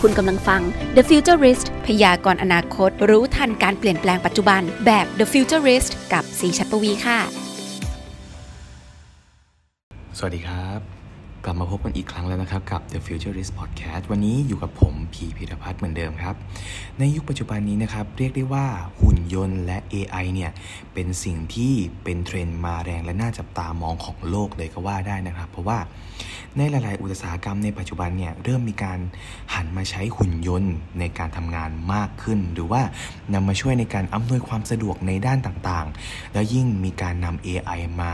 คุณกำลังฟัง The Futurist พยากรณ์อนาคต รู้ทันการเปลี่ยนแปลงปัจจุบัน แบบ The Futurist กับสีชัดปวีค่ะ สวัสดีครับ กลับมาพบกันอีกครั้งแล้วนะครับ กับ The Futurist Podcast วันนี้อยู่กับผมพีพิรพัฒน์เหมือนเดิมครับ ในยุคปัจจุบันนี้นะครับ เรียกได้ว่าหุ่นยนต์และ AI เนี่ย เป็นสิ่งที่เป็นเทรนด์มาแรงและน่าจับตามองของโลกเลยก็ว่าได้นะครับ เพราะว่าในหลาย ๆ อุตสาหกรรมในปัจจุบันเนี่ยเริ่มมีการหันมาใช้หุ่นยนต์ในการทำงานมากขึ้น หรือว่านำมาช่วยในการอำนวยความสะดวกในด้านต่าง ๆ แล้วยิ่งมีการนำ AI มา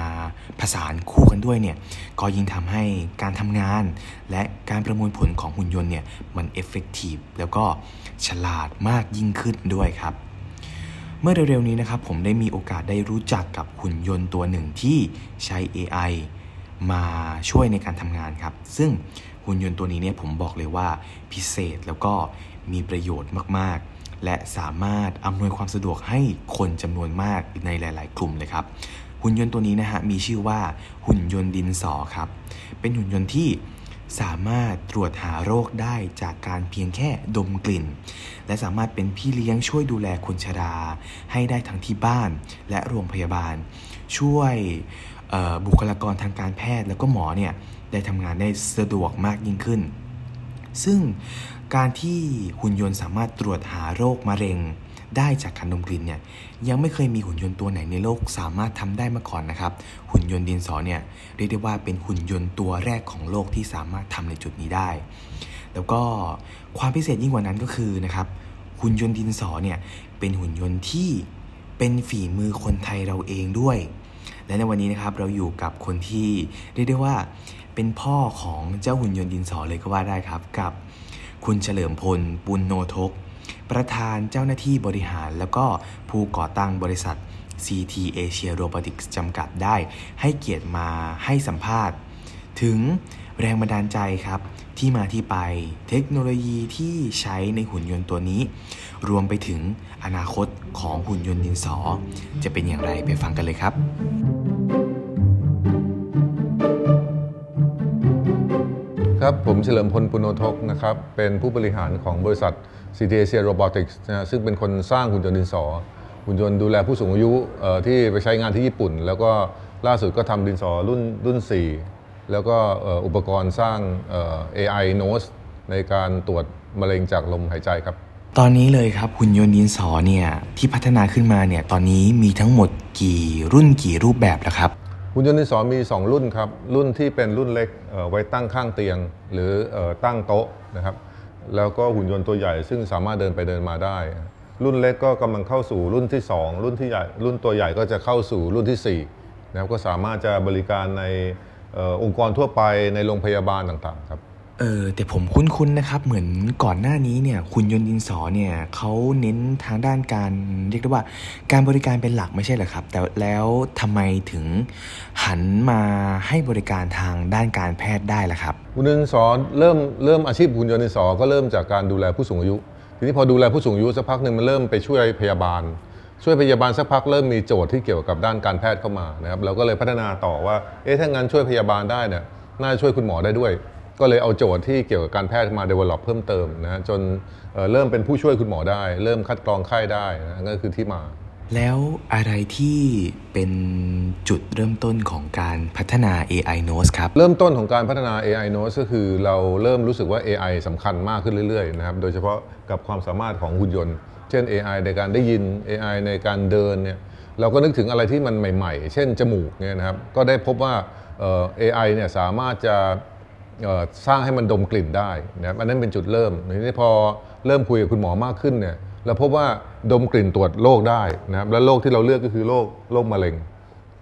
ผสานคู่กันด้วยเนี่ยก็ยิ่งทำให้การทำงาน และการประมวลผลของหุ่นยนต์เนี่ยมันเอฟเฟกตีฟแล้วก็ฉลาดมากยิ่งขึ้นด้วยครับ เมื่อเร็วๆนี้นะครับผมได้มีโอกาสได้รู้จักกับหุ่นยนต์ตัวหนึ่งที่ใช้ AI มาช่วยในการทำงานครับ ซึ่งหุ่นยนต์ตัวนี้เนี่ยผมบอกเลยว่าพิเศษแล้วก็มีประโยชน์มากๆ และสามารถอำนวยความสะดวกให้คนจำนวนมากในหลาย ๆ กลุ่มเลยครับ หุ่นยนต์ตัวนี้นะฮะมีชื่อว่าหุ่นยนต์ดินสอครับ เป็นหุ่นยนต์ที่สามารถตรวจหาโรคได้จากการเพียงแค่ดมกลิ่น และสามารถเป็นพี่เลี้ยงช่วยดูแลคนชรา ให้ได้ทั้งที่บ้านและโรงพยาบาล ช่วยบุคลากรทางการแพทย์แล้วก็หมอเนี่ยได้ทำงานได้สะดวกมากยิ่งขึ้น ซึ่งการที่หุ่นยนต์สามารถตรวจหาโรคมะเร็ง ได้จากการดมกลิ่นเนี่ยยังไม่เคยมีหุ่นยนต์ตัวไหนในโลกสามารถทำได้มาก่อนนะครับ หุ่นยนต์ดินสอเนี่ยเรียกได้ว่าเป็นหุ่นยนต์ตัวแรกของโลกที่สามารถทำในจุดนี้ได้ แล้วก็ความพิเศษยิ่งกว่านั้นก็คือนะครับหุ่นยนต์ดินสอเนี่ยเป็นหุ่นยนต์ที่เป็นฝีมือคนไทยเราเองด้วย และในวันนี้นะครับเราอยู่กับคนที่เรียกได้ว่าเป็นพ่อของเจ้าหุ่นยนต์ดินสอเลยก็ว่าได้ครับ กับคุณเฉลิมพล ปุณโนทก ประธานเจ้าหน้าที่บริหาร แล้วก็ผู้ก่อตั้งบริษัท CT Asia Robotics จำกัดได้ ให้เกียรติมาให้สัมภาษณ์ ถึงแรงบันดาลใจครับ ที่มาที่ไปเทคโนโลยีที่ใช้ในหุ่นยนต์ตัวนี้ รวมไปถึงอนาคตของหุ่นยนต์ดินสอ จะเป็นอย่างไรไปฟังกันเลยครับ ครับ ผมเฉลิมพลปุโนทกนะครับ เป็นผู้บริหารของบริษัท CT Asia Robotics นะซึ่งเป็นคนสร้างหุ่นยนต์ดินสอ หุ่นยนต์ดูแลผู้สูงอายุที่ไปใช้งานที่ญี่ปุ่น แล้วก็ล่าสุดก็ทำดินสอรุ่นรุ่น 4 แล้วก็อุปกรณ์สร้าง AI nose ในการตรวจมะเร็งจากลมหายใจครับ ตอนนี้เลยครับหุ่นยนต์ดินสอเนี่ยที่พัฒนาขึ้นมาเนี่ยตอนนี้มีทั้งหมดกี่รุ่นกี่รูปแบบแล้วครับ หุ่นยนต์ดินสอมี 2 รุ่นครับ รุ่นที่เป็นรุ่นเล็กไว้ตั้งข้างเตียง หรือตั้งโต๊ะนะครับ แล้วก็หุ่นยนต์ตัวใหญ่ซึ่งสามารถเดินไปเดินมาได้ รุ่นเล็กก็กำลังเข้าสู่รุ่นที่ 2 รุ่นที่ใหญ่รุ่นตัวใหญ่ก็จะเข้าสู่รุ่นที่4นะครับก็สามารถจะบริการในองค์กรทั่วไปในโรงพยาบาลต่างๆครับ เออแต่ผมคุ้นๆนะครับ เหมือนก่อนหน้านี้เนี่ยคุณยนต์ดินสอเนี่ยเขาเน้นทางด้านการเรียกได้ว่า การบริการเป็นหลักไม่ใช่เหรอครับ แต่แล้วทำไมถึงหันมาให้บริการทางด้านการแพทย์ได้ล่ะครับ คุณยนต์ดินสอเริ่มเริ่มอาชีพคุณยนต์ดินสอก็เริ่มจากการดูแลผู้สูงอายุ ทีนี้พอดูแลผู้สูงอายุสักพักหนึ่งมันเริ่มไปช่วยพยาบาล ช่วยพยาบาลสักพักเริ่มมีโจทย์ที่เกี่ยวกับด้านการแพทย์เข้ามานะครับเราก็เลยพัฒนาต่อว่าเอ๊ะถ้างั้นช่วยพยาบาลได้เนี่ยน่าช่วยคุณหมอได้ด้วย ก็เลยเอาโจทย์ที่เกี่ยวกับการแพทย์มา develop เพิ่มเติมนะจนเริ่มเป็นผู้ช่วยคุณหมอได้ เริ่มคัดกรองไข้ได้นะก็คือที่มา แล้วอะไรที่เป็นจุดเริ่มต้นของการพัฒนา AI Nose ครับ เริ่มต้นของการพัฒนา AI Nose ก็คือเราเริ่มรู้สึกว่า AI สำคัญมากขึ้นเรื่อยๆนะครับโดยเฉพาะกับความสามารถของหุ่นยนต์ เช่น AI ในการได้ยิน AI ในการเดินเนี่ยเราก็นึกถึงอะไรที่มันใหม่ ๆ เช่นจมูกเนี่ยนะครับก็ได้พบว่า AI เนี่ยสามารถจะ สร้างให้มันดมกลิ่นได้นะครับอันนั้นเป็นจุดเริ่มทีนี้พอเริ่มคุยกับคุณหมอมากขึ้นเนี่ยเราพบว่าดมกลิ่นตรวจโรคได้นะครับและโรคที่เราเลือกก็คือโรคโรคมะเร็ง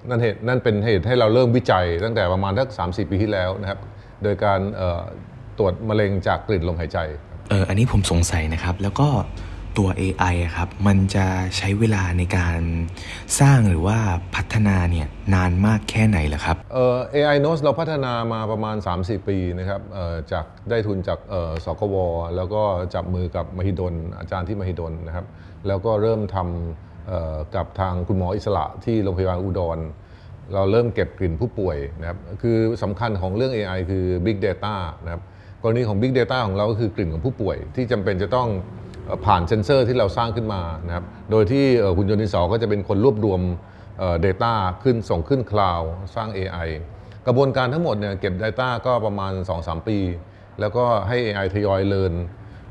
นั่นเหตุนั่นเป็นเหตุให้เราเริ่มวิจัยตั้งแต่ประมาณสักสามสี่ปีที่แล้วนะครับ โดยการตรวจมะเร็งจากกลิ่นลมหายใจเอออันนี้ผมสงสัยนะครับ แล้วก็ ตัว AI ครับมันจะใช้เวลาในการสร้างหรือว่าพัฒนาเนี่ยนานมากแค่ไหนล่ะครับเอ่อ AI Nose เราพัฒนามาประมาณ3-4ปีนะครับเอ่อจากได้ทุนจากเอ่อสกว แล้วก็จับมือกับมหิดล อาจารย์ที่มหิดลนะครับแล้วก็เริ่มทำกับทางคุณหมออิสระที่โรงพยาบาลอุดร เราเริ่มเก็บกลิ่นผู้ป่วยนะครับคือสำคัญของเรื่อง AI คือ Big Data นะครับกรณีของ Big Data ของเราก็คือกลิ่นของผู้ป่วยที่จำเป็นจะต้อง ผ่านเซนเซอร์ที่เราสร้างขึ้นมานะครับโดยที่หุ่นยนต์ดินสอก็จะเป็นคนรวบรวม Data ขึ้นส่งขึ้นคลาวด์สร้าง AI กระบวนการทั้งหมดเนี่ยเก็บ Data ก็ประมาณ 2-3 ปี แล้วก็ให้ AI ทยอยเลิน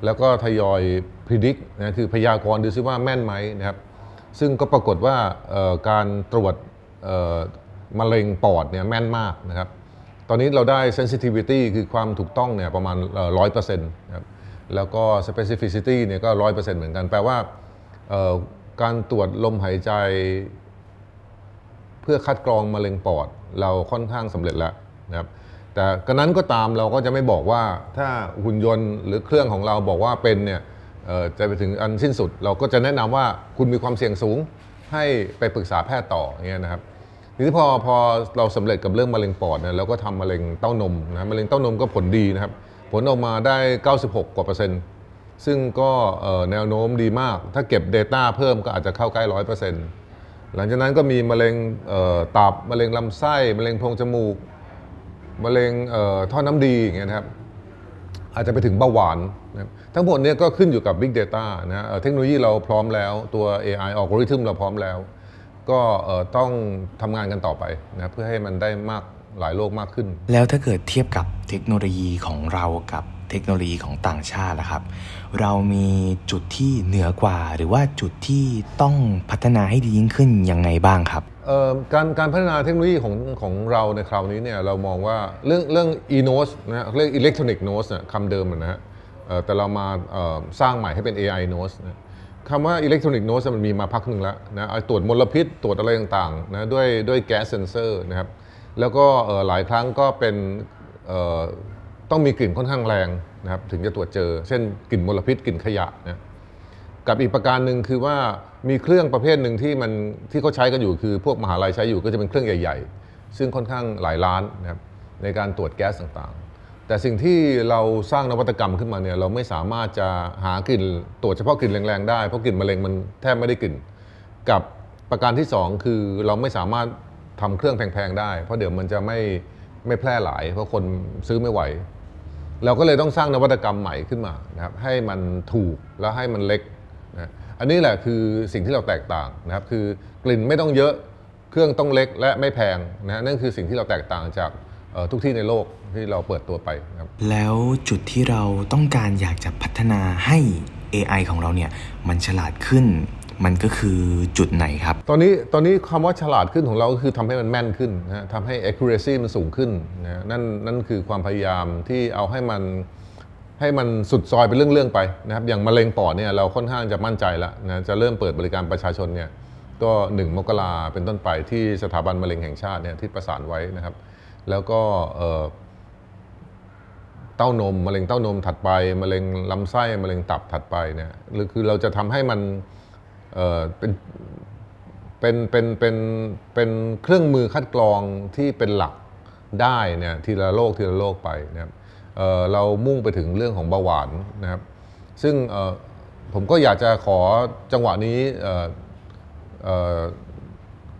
แล้วก็ทยอยพิจิตรนะคือพยากรณ์ดูซิว่าแม่นไหมนะครับซึ่งก็ปรากฏว่าการตรวจมะเร็งปอดเนี่ยแม่นมากนะครับ ตอนนี้เราได้ sensitivity คือความถูกต้องเนี่ยประมาณ100%นะครับ แล้วก็ specificity เนี่ยก็100%เปอร์เซ็นต์เหมือนกัน แปลว่าการตรวจลมหายใจ เพื่อคัดกรองมะเร็งปอด เราค่อนข้างสำเร็จแล้วนะครับแต่กระนั้นก็ตามเราก็จะไม่บอกว่าถ้าหุ่นยนต์หรือเครื่องของเราบอกว่าเป็นเนี่ยจะไปถึงอันสิ้นสุด เราก็จะแนะนำว่าคุณมีความเสี่ยงสูงให้ไปปรึกษาแพทย์ต่ออย่างเงี้ยนะครับทีนี้พอพอเราสำเร็จกับเรื่องมะเร็งปอดเนี่ยเราก็ทำมะเร็งเต้านมนะมะเร็งเต้านมก็ผลดีนะครับ ผลออกมาได้ 96 กว่าเปอร์เซ็นต์ซึ่งก็แนวโน้มดีมาก ถ้าเก็บ Data เพิ่มก็อาจจะเข้าใกล้ร้อยเปอร์เซ็นต์หลังจากนั้นก็มีมะเร็งตับมะเร็งลำไส้มะเร็งโพรงจมูกมะเร็งท่อน้ำดีอย่างเงี้ยนะครับอาจจะไปถึงเบาหวานนะทั้งหมดนี้ก็ขึ้นอยู่กับ Big Data นะเทคโนโลยีเราพร้อมแล้วตัว AI ออกริทึมเราพร้อมแล้ว ก็ต้องทำงานกันต่อไปนะเพื่อให้มันได้มาก หลายโลกมากขึ้น แล้วถ้าเกิดเทียบกับเทคโนโลยีของเรากับเทคโนโลยีของต่างชาตินะครับ เรามีจุดที่เหนือกว่า หรือว่าจุดที่ต้องพัฒนาให้ดียิ่งขึ้นยังไงบ้างครับการการพัฒนาเทคโนโลยีของของเราในคราวนี้เนี่ยเรามองว่าเรื่องเรื่อง e-nose นะเรียก electronic nose นะคำเดิมนะฮะแต่เรามาสร้างใหม่ให้เป็น AI nose นะคำว่า electronic nose มันมีมาพักหนึ่งแล้วนะตรวจมลพิษตรวจอะไรต่างๆนะด้วยด้วยแก๊สเซนเซอร์นะครับ แล้วก็หลายครั้งก็เป็นต้องมีกลิ่นค่อนข้างแรงนะครับถึงจะตรวจเจอ เช่นกลิ่นมลพิษกลิ่นขยะนะกับอีกประการหนึ่งคือว่ามีเครื่องประเภทหนึ่งที่มันที่เขาใช้กันอยู่คือ พวกมหาลัยใช้อยู่ก็จะเป็นเครื่องใหญ่ ๆ ซึ่งค่อนข้างหลายล้านนะครับในการตรวจแก๊สต่างๆ แต่สิ่งที่เราสร้างนวัตกรรมขึ้นมาเนี่ยเราไม่สามารถจะหากลิ่นตรวจเฉพาะกลิ่นแรงๆได้เพราะกลิ่นมะเร็งมันแทบไม่ได้กลิ่น กับประการที่ 2 คือเราไม่สามารถ ทำเครื่องแพงๆได้ เพราะเดี๋ยวมันจะไม่ไม่แพร่หลาย เพราะคนซื้อไม่ไหว เราก็เลยต้องสร้างนวัตกรรมใหม่ขึ้นมานะครับให้มันถูกแล้วให้มันเล็กนะอันนี้แหละคือสิ่งที่เราแตกต่างนะครับคือกลิ่นไม่ต้องเยอะเครื่องต้องเล็กและไม่แพงนะนั่นคือสิ่งที่เราแตกต่างจากทุกที่ในโลกที่เราเปิดตัวไปครับแล้วจุดที่เราต้องการอยากจะพัฒนาให้ AI ของเราเนี่ยมันฉลาดขึ้น มันก็คือจุดไหนครับ ตอนนี้ตอนนี้คำว่าฉลาดขึ้นของเราก็คือทำให้มันแม่นขึ้นนะทำให้ accuracy มันสูงขึ้นนะนั่นนั่นคือความพยายามที่เอาให้มันให้มันสุดซอยเป็นเรื่องๆไปนะครับอย่างมะเร็งปอดเนี่ยเราค่อนข้างจะมั่นใจแล้วนะจะเริ่มเปิดบริการประชาชนเนี่ยก็หนึ่งมกราเป็นต้นไปที่สถาบันมะเร็งแห่งชาติเนี่ยที่ประสานไว้นะครับ แล้วก็เต้านมมะเร็งเต้านมถัดไปมะเร็งลำไส้มะเร็งตับถัดไปเนี่ยหรือคือเราจะทำให้มัน เป็นเป็นเป็นเป็นเป็นเครื่องมือคัดกรองที่เป็นหลักได้เนี่ยทีละโลกทีละโลกไปนะครับเรามุ่งไปถึงเรื่องของเบาหวานนะครับ ซึ่งผมก็อยากจะขอจังหวะนี้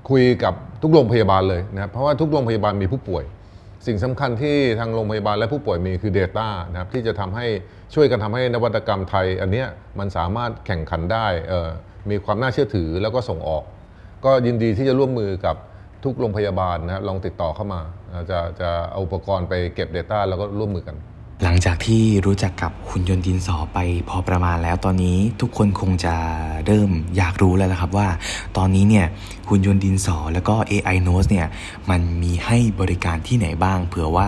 คุยกับทุกโรงพยาบาลเลยนะครับเพราะว่าทุกโรงพยาบาลมีผู้ป่วย สิ่งสำคัญที่ทางโรงพยาบาลและผู้ป่วยมีคือ Data นะครับที่จะทำให้ช่วยกันทำให้นวัตกรรมไทย อันนี้มันสามารถแข่งขันได้ มีความน่าเชื่อถือแล้วก็ส่งออก ก็ยินดีที่จะร่วมมือกับทุกโรงพยาบาลนะครับลองติดต่อเข้ามา จะจะเอาอุปกรณ์ไปเก็บ Data แล้วก็ร่วมมือกัน หลังจากที่รู้จักกับหุ่นยนต์ดินสอไปพอประมาณแล้วตอนนี้ทุกคนคงจะเริ่มอยากรู้แล้วละครับว่า ตอนนี้เนี่ยหุ่นยนต์ดินสอแล้วก็ AI Nose เนี่ยมันมีให้บริการที่ไหนบ้าง เผื่อว่า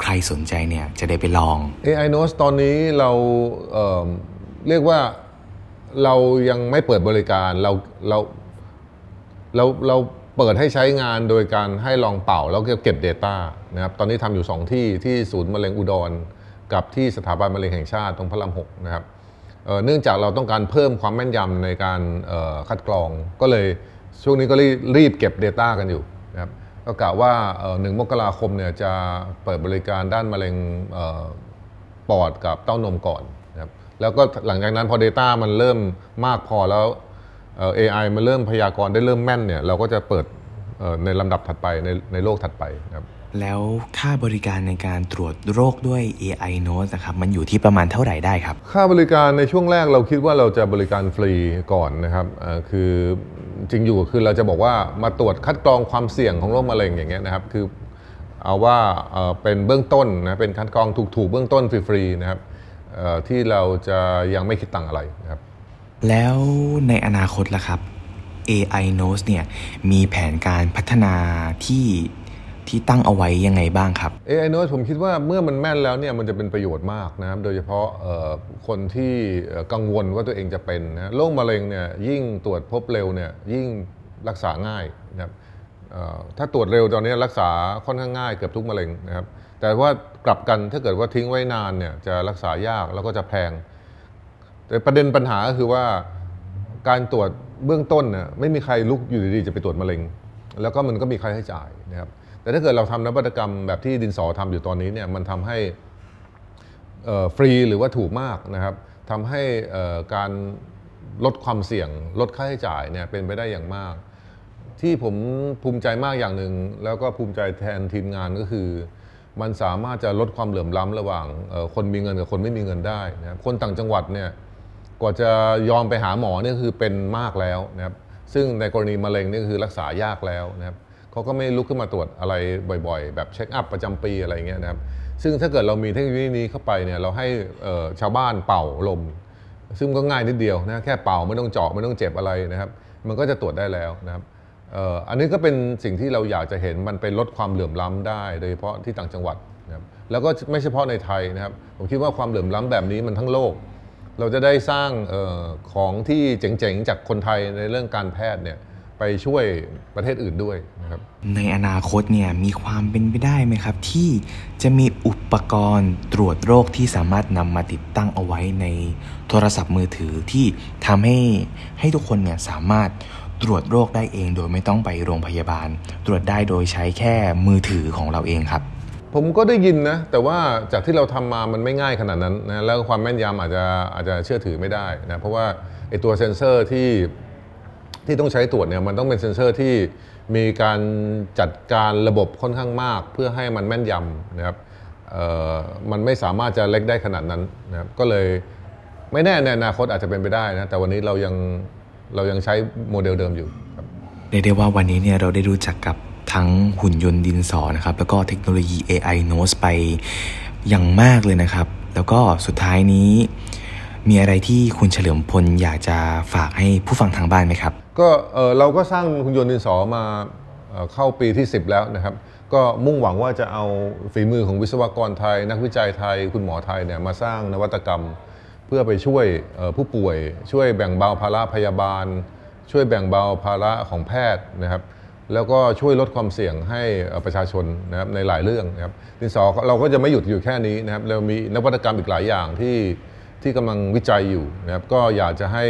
ใครสนใจเนี่ยจะได้ไปลอง AI Nose ตอนนี้เราเเรียกว่า เรายังไม่เปิดบริการเราเราเราเราเปิดให้ใช้งานโดยการให้ลองเป่าแล้วก็เก็บ Data นะครับตอนนี้ทำอยู่ 2 ที่ที่ศูนย์มะเร็งอุดร กับที่สถาบันมะเร็งแห่งชาติตรงพระรามหกนะครับเนื่องจากเราต้องการเพิ่มความแม่นยำในการคัดกรองก็เลยช่วงนี้ก็รีบเก็บ Data กันอยู่นะครับก็กล่าวว่าหนึ่งมกราคมเนี่ยจะเปิดบริการด้านมะเร็งปอดกับเต้านมก่อน แล้วก็หลังจากนั้นพอ Data มันเริ่มมากพอแล้ว AI มันเริ่มพยากรณ์ได้เริ่มแม่นเนี่ยเราก็จะเปิดในลำดับถัดไปในในโลกถัดไปครับแล้วค่าบริการในการตรวจโรคด้วย AI Note นะครับมันอยู่ที่ประมาณเท่าไหร่ได้ครับ ค่าบริการในช่วงแรกเราคิดว่าเราจะบริการฟรีก่อนนะครับคือจริงอยู่คือเราจะบอกว่ามาตรวจคัดกรองความเสี่ยงของโรคมะเร็งอย่างเงี้ยนะครับคือเอาว่าเป็นเบื้องต้นนะเป็นคัดกรองถูกๆเบื้องต้นฟรีๆนะครับ ที่เราจะยังไม่คิดตังอะไรนะครับ แล้วในอนาคตล่ะครับ AI Nose เนี่ยมีแผนการพัฒนาที่ที่ตั้งเอาไว้ยังไงบ้างครับ AI Nose ผมคิดว่าเมื่อมันแม่นแล้วเนี่ยมันจะเป็นประโยชน์มากนะครับ โดยเฉพาะคนที่กังวลว่าตัวเองจะเป็นนะโรคมะเร็งเนี่ยยิ่งตรวจพบเร็วเนี่ยยิ่งรักษาง่ายนะครับถ้าตรวจเร็วตอนนี้รักษาค่อนข้างง่ายเกือบทุกมะเร็งนะครับ แต่ว่า กลับกันถ้าเกิดว่าทิ้งไว้นานเนี่ยจะรักษายากแล้วก็จะแพง แต่ประเด็นปัญหาก็คือว่าการตรวจเบื้องต้นเนี่ยไม่มีใครลุกอยู่ดีๆจะไปตรวจมะเร็ง แล้วก็มันก็มีค่าใช้จ่ายนะครับแต่ถ้าเกิดเราทำนวัตกรรมแบบที่ดินสอทำอยู่ตอนนี้เนี่ยมันทำให้ฟรีหรือว่าถูกมากนะครับทำให้การลดความเสี่ยง ลดค่าใช้จ่ายเนี่ยเป็นไปได้อย่างมาก ที่ผมภูมิใจมากอย่างหนึ่งแล้วก็ภูมิใจแทนทีมงานก็คือ มันสามารถจะลดความเหลื่อมล้ำระหว่างคนมีเงินกับคนไม่มีเงินได้นะครับคนต่างจังหวัดเนี่ยกว่าจะยอมไปหาหมอเนี่ยคือเป็นมากแล้วนะครับซึ่งในกรณีมะเร็งนี่คือรักษายากแล้วนะครับเขาก็ไม่ลุกขึ้นมาตรวจอะไรบ่อยๆ แบบเช็คอัพประจำปีอะไรเงี้ยนะครับซึ่งถ้าเกิดเรามีเทคโนโลยีนี้เข้าไปเนี่ยเราให้ชาวบ้านเป่าลม ซึ่งก็ง่ายนิดเดียวนะแค่เป่าไม่ต้องเจาะไม่ต้องเจ็บอะไรนะครับ มันก็จะตรวจได้แล้วนะครับ อันนี้ก็เป็นสิ่งที่เราอยากจะเห็นมันเป็นลดความเหลื่อมล้ำได้ โดยเฉพาะที่ต่างจังหวัดนะครับแล้วก็ไม่เฉพาะในไทยนะครับ ผมคิดว่าความเหลื่อมล้ำแบบนี้มันทั้งโลก เราจะได้สร้างออของที่เจ๋งๆ จากคนไทยในเรื่องการแพทย์เนี่ยไปช่วยประเทศอื่นด้วยนะครับ ในอนาคตเนี่ยมีความเป็นไปได้ไหมครับ ที่จะมีอุปกรณ์ตรวจโรคที่สามารถนำมาติดตั้งเอาไว้ในโทรศัพท์มือถือที่ทำให้ให้ทุกคนเนี่ยสามารถ ตรวจโรคได้เองโดยไม่ต้องไปโรงพยาบาล ตรวจได้โดยใช้แค่มือถือของเราเองครับ ผมก็ได้ยินนะ แต่ว่าจากที่เราทำมามันไม่ง่ายขนาดนั้นนะแล้วความแม่นยำอาจจะอาจจะเชื่อถือไม่ได้นะเพราะว่าไอตัวเซ็นเซอร์ที่ที่ต้องใช้ตรวจเนี่ยมันต้องเป็นเซ็นเซอร์ที่มีการจัดการระบบค่อนข้างมาก เพื่อให้มันแม่นยำนะครับมันไม่สามารถจะเล็กได้ขนาดนั้นนะครับก็เลยไม่แน่ในอนาคตอาจจะเป็นไปได้นะแต่วันนี้เรายัง เรายังใช้โมเดลเดิมอยู่ครับเรียกได้ว่าวันนี้เนี่ยเราได้รู้จักกับทั้งหุ่นยนต์ดินสอนะครับแล้วก็เทคโนโลยี AI Nose ไปอย่างมากเลยนะครับ แล้วก็สุดท้ายนี้ มีอะไรที่คุณเฉลิมพลอยากจะฝากให้ผู้ฟังทางบ้านไหมครับ ก็เราก็สร้างหุ่นยนต์ดินสอมาเข้าปีที่ 10 แล้วนะครับ ก็มุ่งหวังว่าจะเอาฝีมือของวิศวกรไทย นักวิจัยไทย คุณหมอไทยเนี่ยมาสร้างนวัตกรรมเพื่อไปช่วยผู้ป่วย ช่วยแบ่งเบาภาระพยาบาล ช่วยแบ่งเบาภาระของแพทย์นะครับ แล้วก็ช่วยลดความเสี่ยงให้ประชาชนนะครับในหลายเรื่องนะครับดินสอเราก็จะไม่หยุดอยู่แค่นี้นะครับเรามีนวัตกรรมอีกหลายอย่างที่ที่กำลังวิจัยอยู่นะครับก็อยากจะให้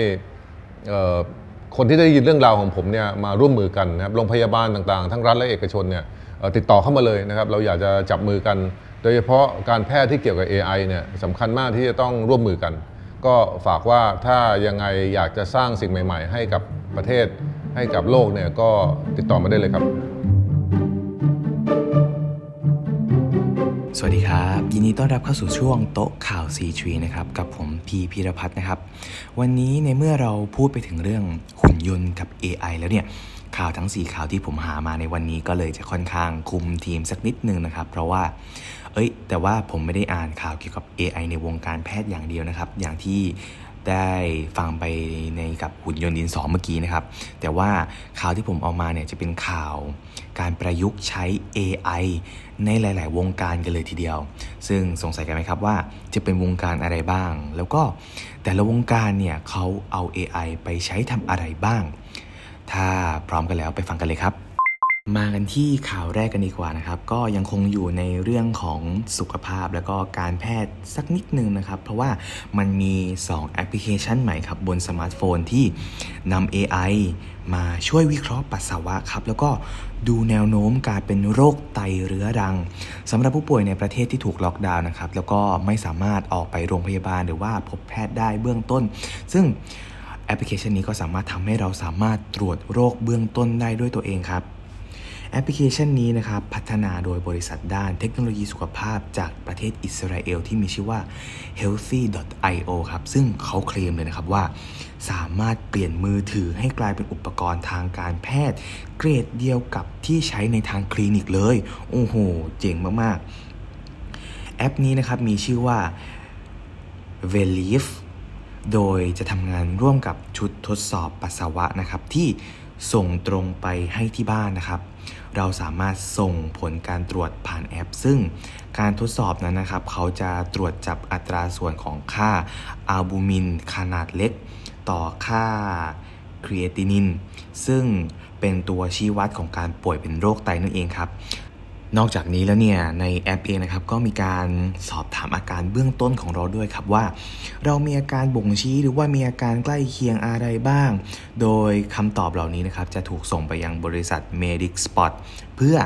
คนที่ได้ยินเรื่องราวของผมเนี่ยมาร่วมมือกันนะครับโรงพยาบาลต่างๆ ทั้งรัฐและเอกชนเนี่ยติดต่อเข้ามาเลยนะครับ เราอยากจะจับมือกัน โดยเฉพาะการแพทย์ที่เกี่ยวกับ AI เนี่ยสำคัญมากที่จะต้องร่วมมือกัน ก็ฝากว่าถ้ายังไงอยากจะสร้างสิ่งใหม่ ๆ ให้กับประเทศให้กับโลกเนี่ยก็ติดต่อมาได้เลยครับ สวัสดีครับ ยินดีต้อนรับเข้าสู่ช่วงโต๊ะข่าวซีทรีนะครับกับผมพีพีรพัฒน์นะครับ วันนี้ในเมื่อเราพูดไปถึงเรื่องหุ่นยนต์กับ AI แล้วเนี่ยข่าวทั้ง 4 ข่าวที่ผมหามาในวันนี้ก็เลยจะค่อนข้างคุมทีมสักนิดนึงนะครับ เพราะว่า เอ้ย แต่ว่าผมไม่ได้อ่านข่าวเกี่ยวกับ AI ในวงการแพทย์อย่างเดียวนะครับ อย่างที่ได้ฟังไปในกับหุ่นยนต์ดินสอเมื่อกี้นะครับ แต่ว่าข่าวที่ผมเอามาเนี่ยจะเป็นข่าวการประยุกต์ใช้ AI ในหลาย ๆ วงการกันเลยทีเดียว ซึ่งสงสัยกันไหมครับว่าจะเป็นวงการอะไรบ้าง แล้วก็แต่ละวงการเนี่ยเขาเอา AI ไปใช้ทำอะไรบ้าง ถ้าพร้อมกันแล้วไปฟังกันเลยครับ มากันที่ข่าวแรกกันดีกว่านะครับ ก็ยังคงอยู่ในเรื่องของสุขภาพแล้วก็การแพทย์สักนิดนึงนะครับ เพราะว่ามันมี 2 แอปพลิเคชันใหม่ครับ บนสมาร์ทโฟนที่นำ AI มาช่วยวิเคราะห์ปัสสาวะครับ แล้วก็ดูแนวโน้มการเป็นโรคไตเรื้อรังสำหรับผู้ป่วยในประเทศที่ถูกล็อกดาวน์นะครับ แล้วก็ไม่สามารถออกไปโรงพยาบาลหรือว่าพบแพทย์ได้เบื้องต้น ซึ่งแอปพลิเคชันนี้ก็สามารถทำให้เราสามารถตรวจโรคเบื้องต้นได้ด้วยตัวเองครับ แอปพลิเคชันนี้นะครับพัฒนาโดยบริษัทด้านเทคโนโลยีสุขภาพจากประเทศอิสราเอลที่มีชื่อว่า healthy.io ครับ ซึ่งเขาเคลมเลยนะครับว่า สามารถเปลี่ยนมือถือให้กลายเป็นอุปกรณ์ทางการแพทย์ เกรดเดียวกับที่ใช้ในทางคลินิกเลย โอ้โห เจ๋งมากๆ แอปนี้นะครับมีชื่อว่า v e l i f โดยจะทำงานร่วมกับชุดทดสอบปัสสาวะนะครับที่ส่งตรงไปให้ที่บ้านนะครับ เราสามารถส่งผลการตรวจผ่านแอป ซึ่งการทดสอบนั้นนะครับ เขาจะตรวจจับอัตราส่วนของค่าอัลบูมินขนาดเล็ก ต่อค่าครีเอตินิน ซึ่งเป็นตัวชี้วัดของการป่วยเป็นโรคไตนั่นเองครับ นอกจากนี้แล้วเนี่ยในแอปเองนะครับก็มีการสอบถามอาการเบื้องต้นของเราด้วยครับว่า เรามีอาการบ่งชี้หรือว่ามีอาการใกล้เคียงอะไรบ้าง โดยคำตอบเหล่านี้นะครับจะถูกส่งไปยังบริษัท Medic Spot เพื่อ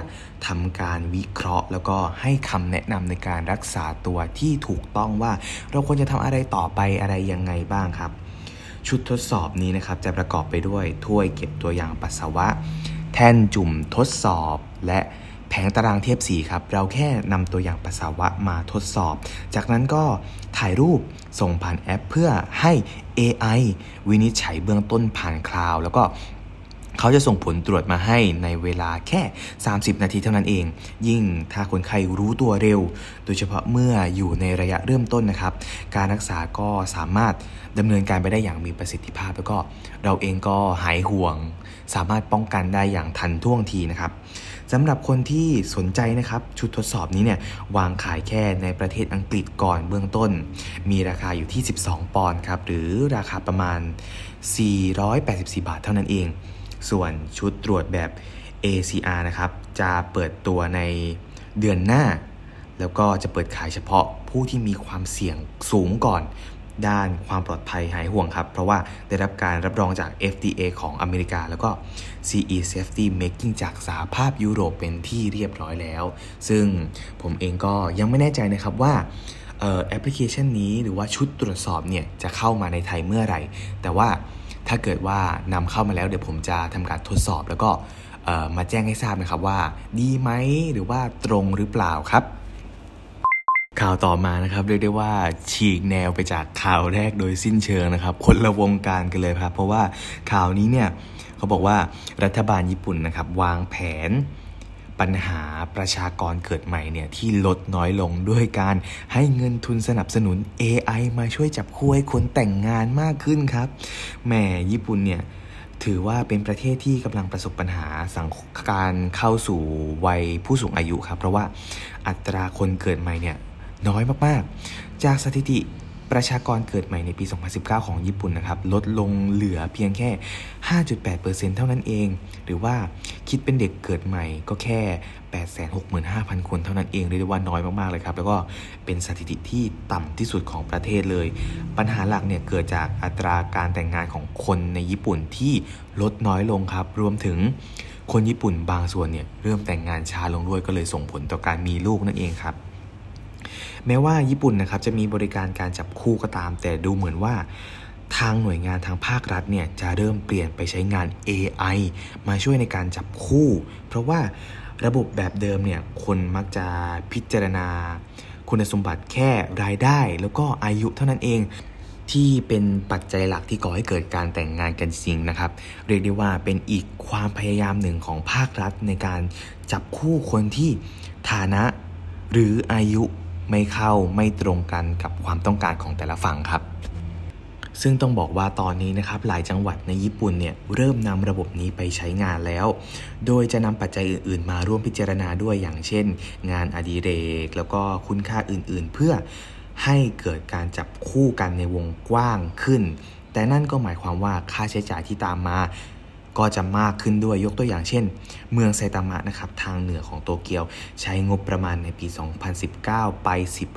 ทำการวิเคราะห์ แล้วก็ให้คำแนะนำในการรักษาตัวที่ถูกต้องว่า เราควรจะทำอะไรต่อไปอะไรยังไงบ้างครับ ชุดทดสอบนี้นะครับจะประกอบไปด้วยถ้วยเก็บตัวอย่างปัสสาวะ แท่นจุ่มทดสอบและ แผงตารางเทียบสีครับ เราแค่นำตัวอย่างปัสสาวะมาทดสอบ จากนั้นก็ถ่ายรูปส่งผ่านแอปเพื่อให้ AI วินิจฉัยเบื้องต้นผ่านคลาวแล้วก็เขาจะส่งผลตรวจมาให้ในเวลาแค่ 30 นาทีเท่านั้นเอง ยิ่งถ้าคนไข้รู้ตัวเร็ว โดยเฉพาะเมื่ออยู่ในระยะเริ่มต้นนะครับ การรักษาก็สามารถดำเนินการไปได้อย่างมีประสิทธิภาพ แล้วก็เราเองก็หายห่วง สามารถป้องกันได้อย่างทันท่วงทีนะครับ สำหรับคนที่สนใจนะครับ ชุดทดสอบนี้เนี่ยวางขายแค่ในประเทศอังกฤษก่อนเบื้องต้น มีราคาอยู่ที่ 12 ปอนด์ครับหรือราคาประมาณ 484 บาทเท่านั้นเอง ส่วนชุดตรวจแบบ ACR นะครับจะเปิดตัวในเดือนหน้า แล้วก็จะเปิดขายเฉพาะผู้ที่มีความเสี่ยงสูงก่อน ด้านความปลอดภัยหายห่วงครับ เพราะว่าได้รับการรับรองจาก FDA ของอเมริกา แล้วก็ CE Safety Making จากสหภาพยุโรปเป็นที่เรียบร้อยแล้ว ซึ่งผมเองก็ยังไม่แน่ใจนะครับว่าแอปพลิเคชันนี้หรือว่าชุดตรวจสอบเนี่ยจะเข้ามาในไทยเมื่อไหร่ แต่ว่าถ้าเกิดว่านำเข้ามาแล้วเดี๋ยวผมจะทำการทดสอบแล้วก็มาแจ้งให้ทราบนะครับว่าดีไหมหรือว่าตรงหรือเปล่าครับ ข่าวต่อมานะครับเรียกได้ว่าฉีกแนวไปจากข่าวแรกโดยสิ้นเชิงนะครับ คนละวงการกันเลยครับ เพราะว่าข่าวนี้เนี่ยเขาบอกว่ารัฐบาลญี่ปุ่นนะครับ วางแผนปัญหาประชากรเกิดใหม่เนี่ยที่ลดน้อยลงด้วยการให้เงินทุนสนับสนุน AI มาช่วยจับคู่ให้คนแต่งงานมากขึ้นครับแหมญี่ปุ่นเนี่ยถือว่าเป็นประเทศที่กำลังประสบปัญหาสังการเข้าสู่วัยผู้สูงอายุครับ เพราะว่าอัตราคนเกิดใหม่เนี่ย น้อยมากๆ จากสถิติประชากรเกิดใหม่ในปี 2019 ของญี่ปุ่นนะครับ ลดลงเหลือเพียงแค่ 5.8%เท่านั้นเอง หรือว่าคิดเป็นเด็กเกิดใหม่ก็แค่ 865,000 คนเท่านั้นเองเรียกได้ว่าน้อยมาก ๆ เลยครับ แล้วก็เป็นสถิติที่ต่ำที่สุดของประเทศเลย ปัญหาหลักเนี่ยเกิดจากอัตราการแต่งงานของคนในญี่ปุ่นที่ลดน้อยลงครับ รวมถึงคนญี่ปุ่นบางส่วนเนี่ยเริ่มแต่งงานช้าลงด้วยก็เลยส่งผลต่อการมีลูกนั่นเองครับ แม้ว่าญี่ปุ่นนะครับจะมีบริการการจับคู่ก็ตาม แต่ดูเหมือนว่าทางหน่วยงานทางภาครัฐเนี่ยจะเริ่มเปลี่ยนไปใช้งาน AI มาช่วยในการจับคู่ เพราะว่าระบบแบบเดิมเนี่ยคนมักจะพิจารณา คุณสมบัติแค่รายได้ แล้วก็อายุเท่านั้นเองที่เป็นปัจจัยหลักที่ก่อให้เกิดการแต่งงานกันจริงนะครับ เรียกได้ว่าเป็นอีกความพยายามหนึ่งของภาครัฐในการจับคู่คนที่ฐานะหรืออายุ ไม่เข้าไม่ตรงกันกับความต้องการของแต่ละฝั่งครับ ซึ่งต้องบอกว่าตอนนี้นะครับหลายจังหวัดในญี่ปุ่นเนี่ยเริ่มนำระบบนี้ไปใช้งานแล้ว โดยจะนำปัจจัยอื่นๆ มาร่วมพิจารณาด้วยอย่างเช่น งานอดิเรก แล้วก็คุณค่าอื่นๆ เพื่อให้เกิดการจับคู่กันในวงกว้างขึ้น แต่นั่นก็หมายความว่าค่าใช้จ่ายที่ตามมา ก็จะมากขึ้นด้วยยกตัวอย่างเช่น เมืองไซตามะนะครับทางเหนือของโตเกียว ใช้งบประมาณในปี 2019 ไป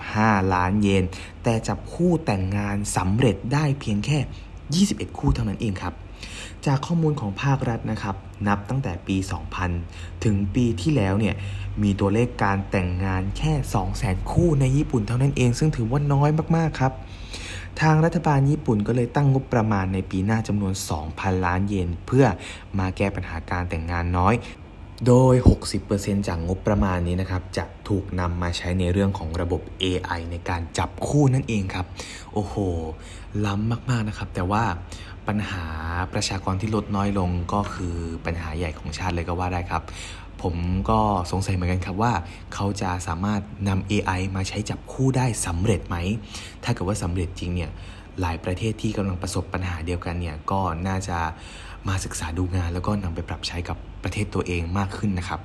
15 ล้านเยน แต่จับคู่แต่งงานสำเร็จได้เพียงแค่ 21 คู่เท่านั้นเองครับ จากข้อมูลของภาครัฐนะครับ นับตั้งแต่ปี 2000 ถึงปีที่แล้วเนี่ยมีตัวเลขการแต่งงานแค่ 200,000 คู่ในญี่ปุ่นเท่านั้นเอง ซึ่งถือว่าน้อยมากๆครับ ทางรัฐบาลญี่ปุ่นก็เลยตั้งงบประมาณในปีหน้าจำนวน 2,000 ล้านเยน เพื่อมาแก้ปัญหาการแต่งงานน้อย โดย 60%จากงบประมาณนี้นะครับ จะถูกนำมาใช้ในเรื่องของระบบ AI ในการจับคู่นั่นเองครับ โอ้โห ล้ำมาก ๆ นะครับ แต่ว่าปัญหาประชากรที่ลดน้อยลงก็คือปัญหาใหญ่ของชาติเลยก็ว่าได้ครับ ผมก็สงสัยเหมือนกันครับว่า เขาจะสามารถนำ AI มาใช้จับคู่ได้สำเร็จไหม ถ้าเกิดว่าสำเร็จจริงเนี่ยหลายประเทศที่กำลังประสบปัญหาเดียวกันเนี่ยก็น่าจะมาศึกษาดูงาน แล้วก็นำไปปรับใช้กับประเทศตัวเองมากขึ้นนะครับ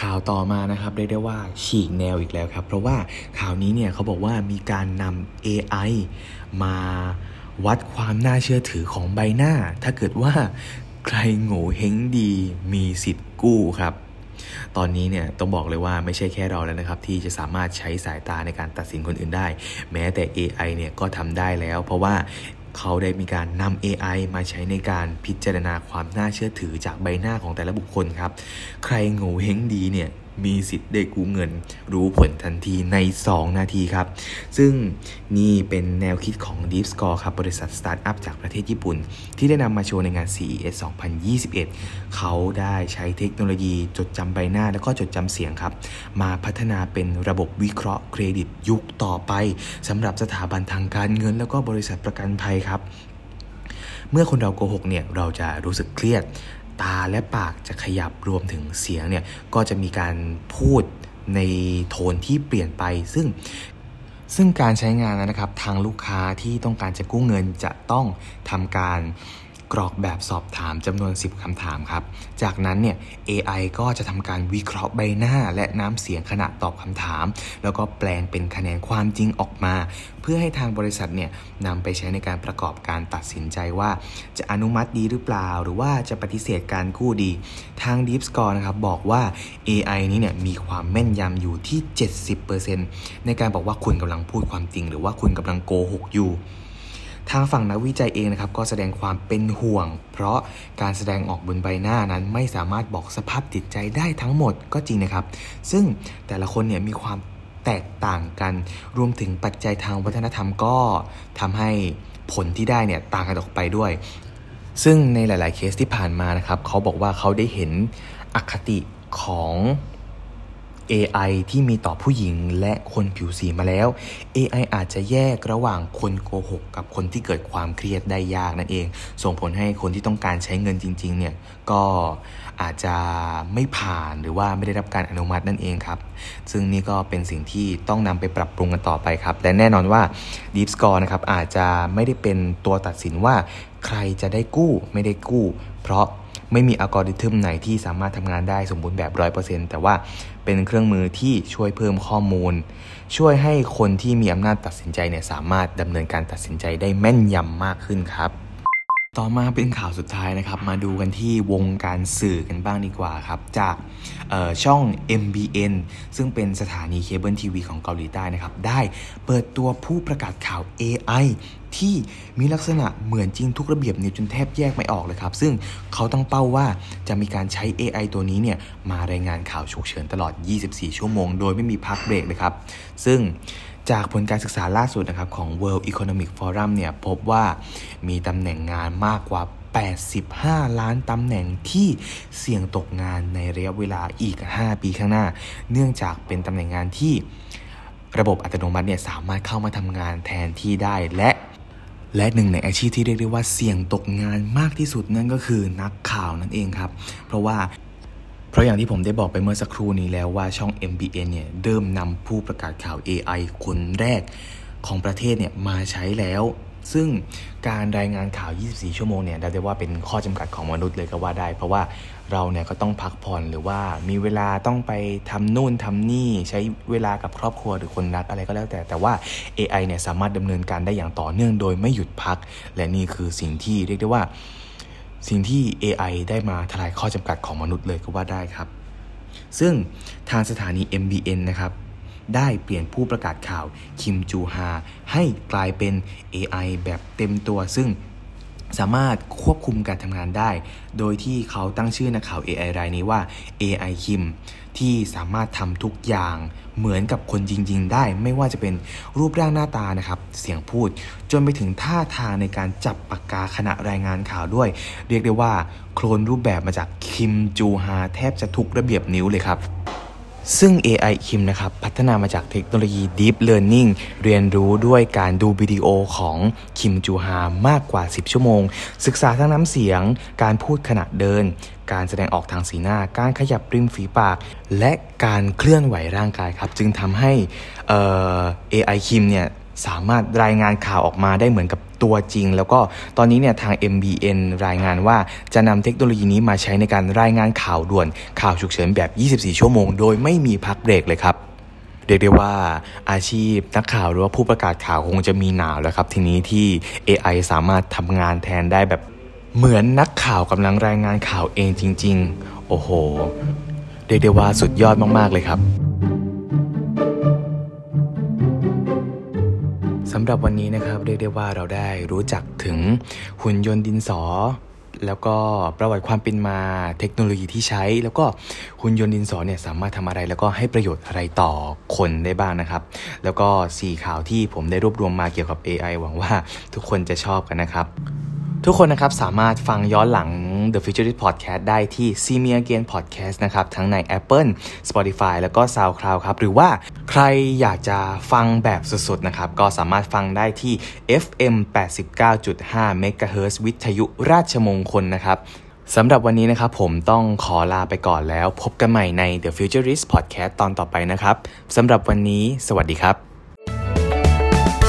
ข่าวต่อมานะครับเรียกได้ว่าฉีกแนวอีกแล้วครับ เพราะว่าข่าวนี้เนี่ยเขาบอกว่ามีการนำ AI มาวัดความน่าเชื่อถือของใบหน้า ถ้าเกิดว่า ใครโง่เฮงดีมีสิทธิ์กู้ครับ ตอนนี้เนี่ยต้องบอกเลยว่าไม่ใช่แค่เราแล้วนะครับ ที่จะสามารถใช้สายตาในการตัดสินคนอื่นได้ แม้แต่ AI เนี่ยก็ทำได้แล้ว เพราะว่าเขาได้มีการนำ AI มาใช้ในการพิจารณาความน่าเชื่อถือจากใบหน้าของแต่ละบุคคลครับ ใครโง่เฮงดีเนี่ย มีสิทธิ์ได้กู้เงิน รู้ผลทันทีใน 2 นาทีครับ ซึ่งนี่เป็นแนวคิดของ Deep Score ครับ บริษัทสตาร์ทอัพจากประเทศญี่ปุ่น ที่ได้นำมาโชว์ในงาน CES 2021 เขาได้ใช้เทคโนโลยีจดจำใบหน้า แล้วก็จดจำเสียงครับ มาพัฒนาเป็นระบบวิเคราะห์เครดิตยุคต่อไปสำหรับสถาบันทางการเงิน แล้วก็บริษัทประกันภัยครับเมื่อคนเราโกหกเนี่ยเราจะรู้สึกเครียด ตาและปากจะขยับรวมถึงเสียงเนี่ยก็จะมีการพูดในโทนที่เปลี่ยนไป ซึ่งซึ่งการใช้งานนะครับทางลูกค้าที่ต้องการจะกู้เงินจะต้องทำการ กรอกแบบสอบถามจำนวน 10คำถามครับ จากนั้นเนี่ย AI ก็จะทำการวิเคราะห์ใบหน้าและน้ำเสียงขณะตอบคำถาม แล้วก็แปลงเป็นคะแนนความจริงออกมา เพื่อให้ทางบริษัทเนี่ยนำไปใช้ในการประกอบการตัดสินใจว่า จะอนุมัติดีหรือเปล่า หรือว่าจะปฏิเสธการกู้ดี ทาง Deep Score นะครับบอกว่า AI นี้เนี่ยมีความแม่นยำอยู่ที่ 70%ในการบอกว่าคุณกำลังพูดความจริง หรือว่าคุณกำลังโกหกอยู่ ทางฝั่งนักวิจัยเองนะครับก็แสดงความเป็นห่วง เพราะการแสดงออกบนใบหน้านั้นไม่สามารถบอกสภาพจิตใจได้ทั้งหมดก็จริงนะครับ ซึ่งแต่ละคนเนี่ยมีความแตกต่างกัน รวมถึงปัจจัยทางวัฒนธรรมก็ทำให้ผลที่ได้เนี่ยต่างกันออกไปด้วย ซึ่งในหลาย ๆ เคสที่ผ่านมานะครับเขาบอกว่าเขาได้เห็นอคติของ AI ที่มีต่อผู้หญิงและคนผิวสีมาแล้ว AI อาจจะแยกระหว่างคนโกหกกับคนที่เกิดความเครียดได้ยากนั่นเอง ส่งผลให้คนที่ต้องการใช้เงินจริงๆเนี่ยก็อาจจะไม่ผ่านหรือว่าไม่ได้รับการอนุมัตินั่นเองครับ ซึ่งนี่ก็เป็นสิ่งที่ต้องนำไปปรับปรุงกันต่อไปครับ และแน่นอนว่า Deep Score นะครับอาจจะไม่ได้เป็นตัวตัดสินว่าใครจะได้กู้ไม่ได้กู้ เพราะ ไม่มีอัลกอริทึมไหนที่สามารถทำงานได้สมบูรณ์แบบ 100%แต่ว่าเป็นเครื่องมือที่ช่วยเพิ่มข้อมูล ช่วยให้คนที่มีอำนาจตัดสินใจเนี่ยสามารถดำเนินการตัดสินใจได้แม่นยำมากขึ้นครับต่อมาเป็นข่าวสุดท้ายนะครับ มาดูกันที่วงการสื่อกันบ้างดีกว่าครับ จากช่อง MBN ซึ่งเป็นสถานีเคเบิลทีวีของเกาหลีใต้นะครับ ได้เปิดตัวผู้ประกาศข่าว AI ที่มีลักษณะเหมือนจริงทุกระเบียดนิ้วจนแทบแยกไม่ออกเลยครับ ซึ่งเขาตั้งเป้าว่าจะมีการใช้ AI ตัวนี้เนี่ยมารายงานข่าวฉุกเฉินตลอด 24 ชั่วโมง โดยไม่มีพักเบรกเลยครับ ซึ่งจากผลการศึกษาล่าสุดนะครับของ World Economic Forum เนี่ยพบว่ามีตำแหน่งงานมากกว่า 85 ล้านตำแหน่งที่เสี่ยงตกงานในระยะเวลาอีก 5 ปีข้างหน้า เนื่องจากเป็นตำแหน่งงานที่ระบบอัตโนมัติเนี่ยสามารถเข้ามาทำงานแทนที่ได้และ และหนึ่งในอาชีพที่เรียกได้ว่าเสี่ยงตกงานมากที่สุดนั่นก็คือนักข่าวนั่นเองครับ เพราะว่าเพราะอย่างที่ผมได้บอกไปเมื่อสักครู่นี้แล้วว่าช่อง MBN เนี่ยเดิมนำผู้ประกาศข่าว AI คนแรกของประเทศเนี่ยมาใช้แล้ว ซึ่งการรายงานข่าว 24 ชั่วโมงเนี่ยได้ว่าเป็นข้อจำกัดของมนุษย์เลยก็ว่าได้ เพราะว่า เราเนี่ยก็ต้องพักผ่อนหรือว่ามีเวลาต้องไปทำนู่นทำนี่ใช้เวลากับครอบครัวหรือคนรักอะไรก็แล้วแต่ แต่ว่า AI เนี่ยสามารถดำเนินการได้อย่างต่อเนื่องโดยไม่หยุดพัก และนี่คือสิ่งที่เรียกได้ว่า สิ่งที่ AI ได้มาทลายข้อจำกัดของมนุษย์เลยก็ว่าได้ครับ ซึ่งทางสถานี MBN นะครับได้เปลี่ยนผู้ประกาศข่าวคิมจูฮาให้กลายเป็น AI แบบเต็มตัวซึ่ง สามารถควบคุมการทำงานได้ โดยที่เขาตั้งชื่อนักข่าว AI รายนี้ว่า AI คิมที่สามารถทำทุกอย่างเหมือนกับคนจริง ๆ ได้ ไม่ว่าจะเป็นรูปร่างหน้าตานะครับ เสียงพูด จนไปถึงท่าทางในการจับปากกาขณะรายงานข่าวด้วย เรียกได้ว่าโคลนรูปแบบมาจากคิมจูฮาแทบจะทุกระเบียบนิ้วเลยครับ ซึ่ง AI คิมนะครับพัฒนามาจากเทคโนโลยี Deep Learning เรียนรู้ด้วยการดูวิดีโอของคิมจูฮามากกว่า 10 ชั่วโมง ศึกษาทั้งน้ำเสียง การพูดขณะเดิน การแสดงออกทางสีหน้า การขยับริมฝีปาก และการเคลื่อนไหวร่างกายครับ จึงทำให้เอ AI คิมเนี่ยสามารถรายงานข่าวออกมาได้เหมือนกับ ตัวจริง แล้วก็ตอนนี้เนี่ยทาง MBN รายงานว่าจะนำเทคโนโลยีนี้มาใช้ในการรายงานข่าวด่วนข่าวฉุกเฉินแบบ 24 ชั่วโมง โดยไม่มีพักเบรกเลยครับเรียกได้ว่าอาชีพนักข่าวหรือว่าผู้ประกาศข่าวคงจะมีหนาวแล้วครับ ทีนี้ที่ AI สามารถทำงานแทนได้แบบเหมือนนักข่าวกำลังรายงานข่าวเองจริง ๆ โอ้โห เรียกได้ว่าสุดยอดมาก ๆ เลยครับ สำหรับวันนี้นะครับเรียกได้ว่าเราได้รู้จักถึงหุ่นยนต์ดินสอ แล้วก็ประวัติความเป็นมาเทคโนโลยีที่ใช้ แล้วก็หุ่นยนต์ดินสอเนี่ยสามารถทำอะไร แล้วก็ให้ประโยชน์อะไรต่อคนได้บ้างนะครับ แล้วก็สี่ข่าวที่ผมได้รวบรวมมาเกี่ยวกับ AI หวังว่าทุกคนจะชอบกันนะครับ ทุกคนนะครับสามารถฟังย้อนหลัง The Futurist Podcast ได้ที่ See Me Again Podcast นะครับทั้งใน Apple Spotify แล้วก็ SoundCloud ครับหรือว่าใครอยากจะฟังแบบสดๆนะครับก็สามารถฟังได้ที่ FM 89.5 MHz วิทยุราชมงคลนะครับสำหรับวันนี้นะครับผมต้องขอลาไปก่อนแล้ว พบกันใหม่ใน The Futurist Podcast ตอนต่อไปนะครับสำหรับวันนี้ สวัสดีครับ